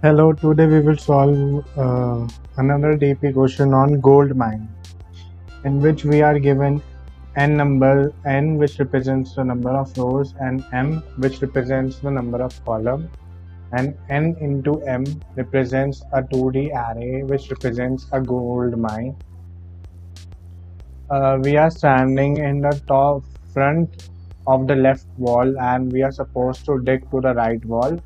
Hello, today we will solve uh, another DP question on gold mine in which we are given n number n which represents the number of rows and m which represents the number of column and n into m represents a 2D array which represents a gold mine. Uh, we are standing in the top front of the left wall and we are supposed to dig to the right wall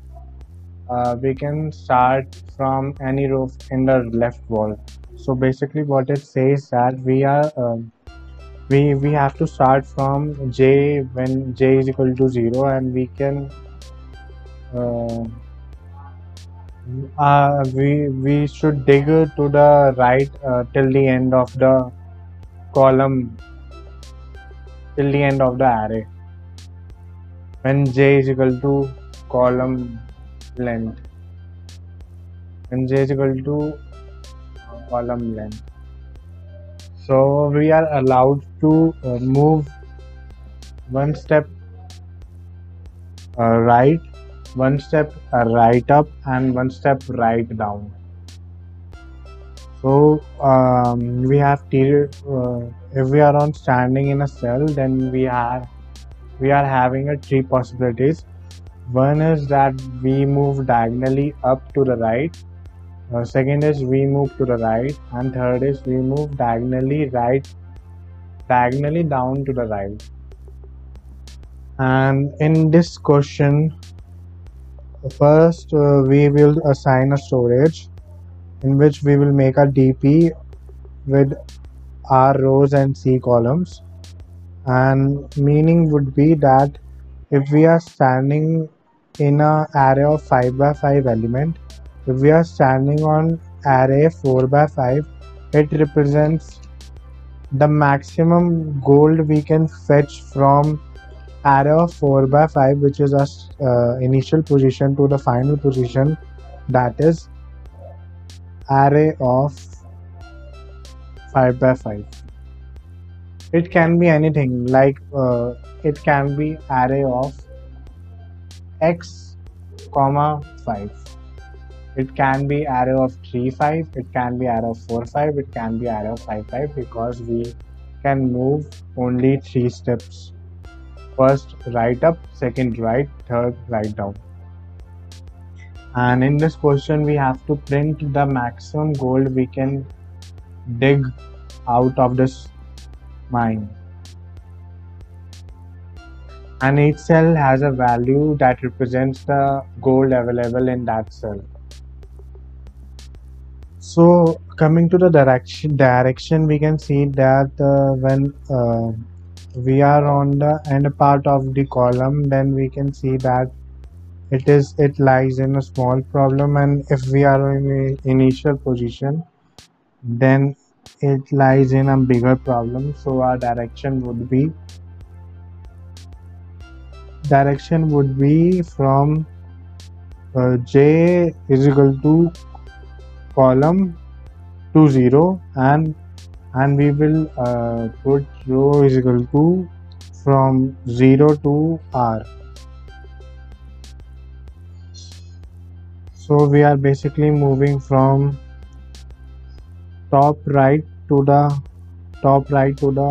uh, we can start from any row in the left wall. So basically what it says that we are um, we we have to start from j when j is equal to 0 and we can uh, uh, we we should dig to the right uh, till the end of the column till the end of the array. When j is equal to column length and j is equal to column length. So we are allowed to uh, move one step uh, right one step uh, right up and one step right down. So um, we have to uh, if we are on standing in a cell then we are we are having a three possibilities one is that we move diagonally up to the right. Uh, second is we move to the right, and third is we move diagonally right, diagonally down to the right. And in this question, first uh, we will assign a storage in which we will make a DP with R rows and C columns. And meaning would be that if we are standing in a array of 5 by 5 element. If we are standing on array 4 by 5 it represents the maximum gold we can fetch from array of 4 by 5 which is our uh, initial position to the final position. That is array of 5 by 5 it can be anything like uh, it can be array of x comma 5 it can be array of 3 5 it can be array of 4 5 it can be array of 5 5 because we can move only three steps. First right up. Second right. Third right down. And in this question we have to print the maximum gold we can dig out of this mine and each cell has a value that represents the gold available in that cell. So coming to the direction direction we can see that uh, when uh, we are on the end part of the column then we can see that it is it lies in a small problem. And if we are in initial position then it lies in a bigger problem. So our direction would be direction would be from uh, j is equal to column to 0 and and we will uh, put row is equal to from 0 to r. So we are basically moving from top right to the top right to the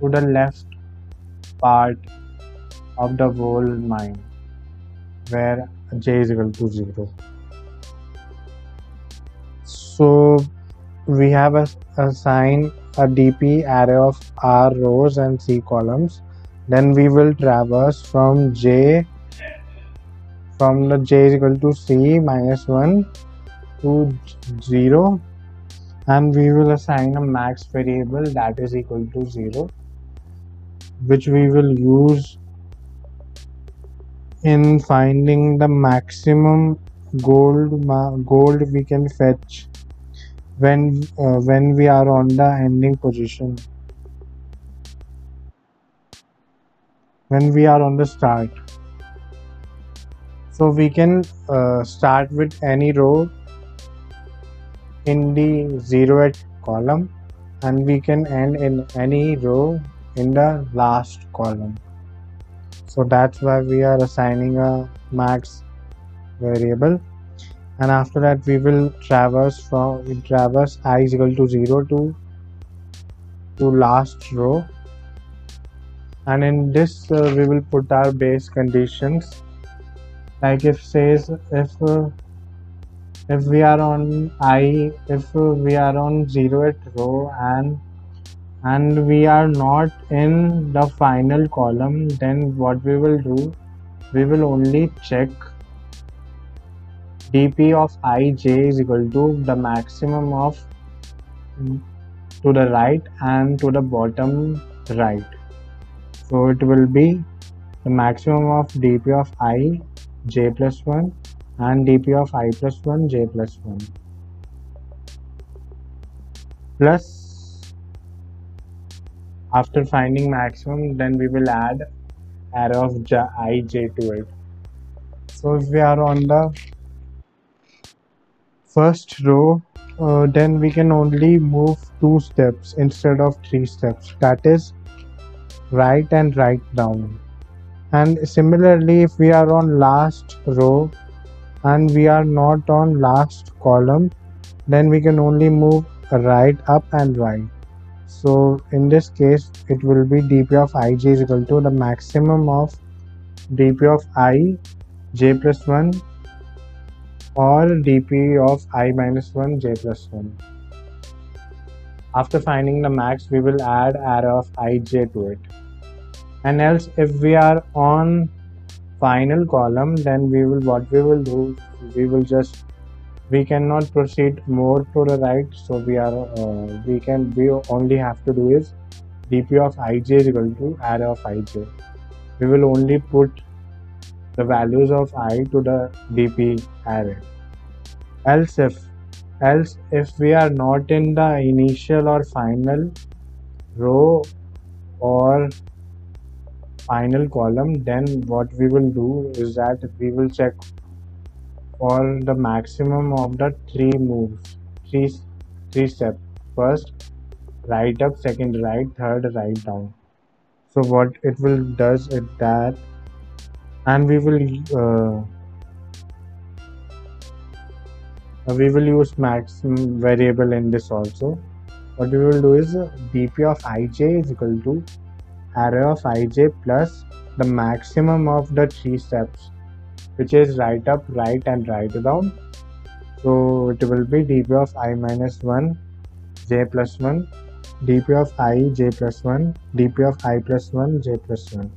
to the left part of the whole mine where j is equal to 0 so we have a, assigned a dp array of r rows and c columns. Then we will traverse from j from the j is equal to c minus 1 to 0 and we will assign a max variable that is equal to 0 which we will use in finding the maximum gold gold we can fetch when uh, when we are on the ending position. When we are on the start. So we can uh, start with any row in the zeroth column and we can end in any row in the last column. So that's why we are assigning a max variable. And after that we will traverse from traverse i is equal to 0 to to last row. And in this uh, we will put our base conditions. Like if says if uh, if we are on i if we are on 0th row and and we are not in the final column. Then what we will do we will only check dp of ij is equal to the maximum of to the right and to the bottom right. So it will be the maximum of dp of i j plus 1 and dp of i plus 1 j plus 1 plus after finding maximum then we will add array of j, i j to it. So if we are on the first row uh, then we can only move two steps instead of three steps. That is right and right down. And similarly if we are on last row and we are not on last column then we can only move right up and right so in this case it will be dp of ij is equal to the maximum of dp of i j plus 1 or dp of i minus 1 j plus 1 after finding the max we will add array of ij to it. And else if we are on final column then we will what we will do we will just we cannot proceed more to the right so we are uh, we can we only have to do is dp of ij is equal to array of ij we will only put the values of i to the dp array. Else if else if we are not in the initial or final row or final column then what we will do is that we will check for the maximum of the three moves three three steps. First right up second right third right down. So what it will does is that and we will uh, we will use max variable in this also. What we will do is dp of ij is equal to array of ij plus the maximum of the three steps which is right up right and right down. So it will be dp of i minus 1 j plus 1 dp of i j plus 1 dp of i plus 1 j plus 1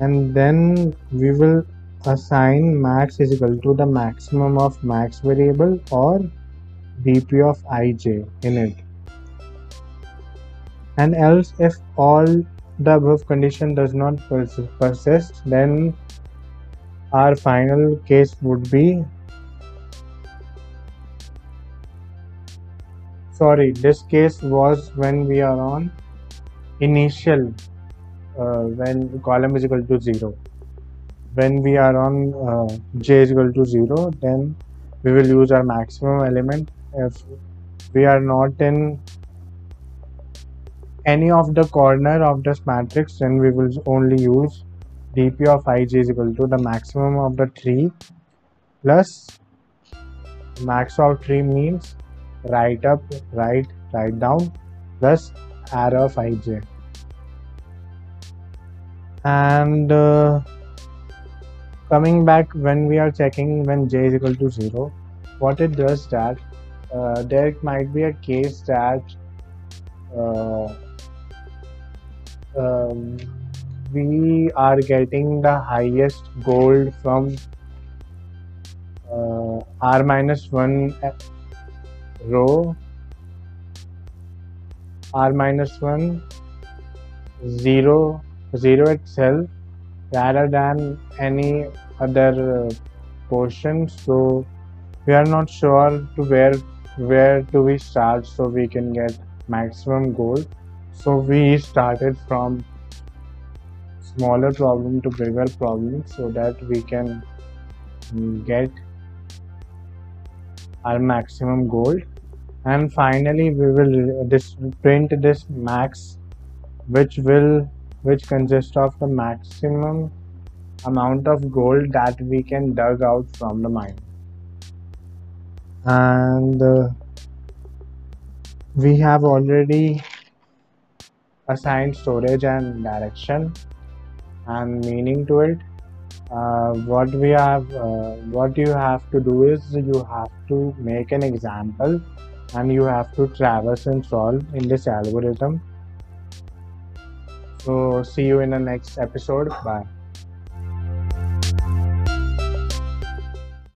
and then we will assign max is equal to the maximum of max variable or dp of ij in it. And else if all the above condition does not persist then our final case would be sorry this case was when we are on initial uh, when column is equal to 0 when we are on uh, j is equal to 0 then we will use our maximum element. If we are not in any of the corner of this matrix then we will only use dp of ij is equal to the maximum of the tree plus max of tree means right up right right down plus array of ij and uh, coming back when we are checking when j is equal to 0 what it does that uh, there might be a case that uh, um, we are getting the highest gold from uh, r minus 1 row. R minus 1 0 0 itself rather than any other uh, portion. So we are not sure to where where do we start so we can get maximum gold. So we started from smaller problem to bigger problem so that we can get our maximum gold. And finally we will this print this max which will which consists of the maximum amount of gold that we can dug out from the mine. And uh, we have already assigned storage and direction and meaning to it uh, what we have uh, what you have to do is you have to make an example and you have to traverse and solve in this algorithm. So see you in the next episode. Bye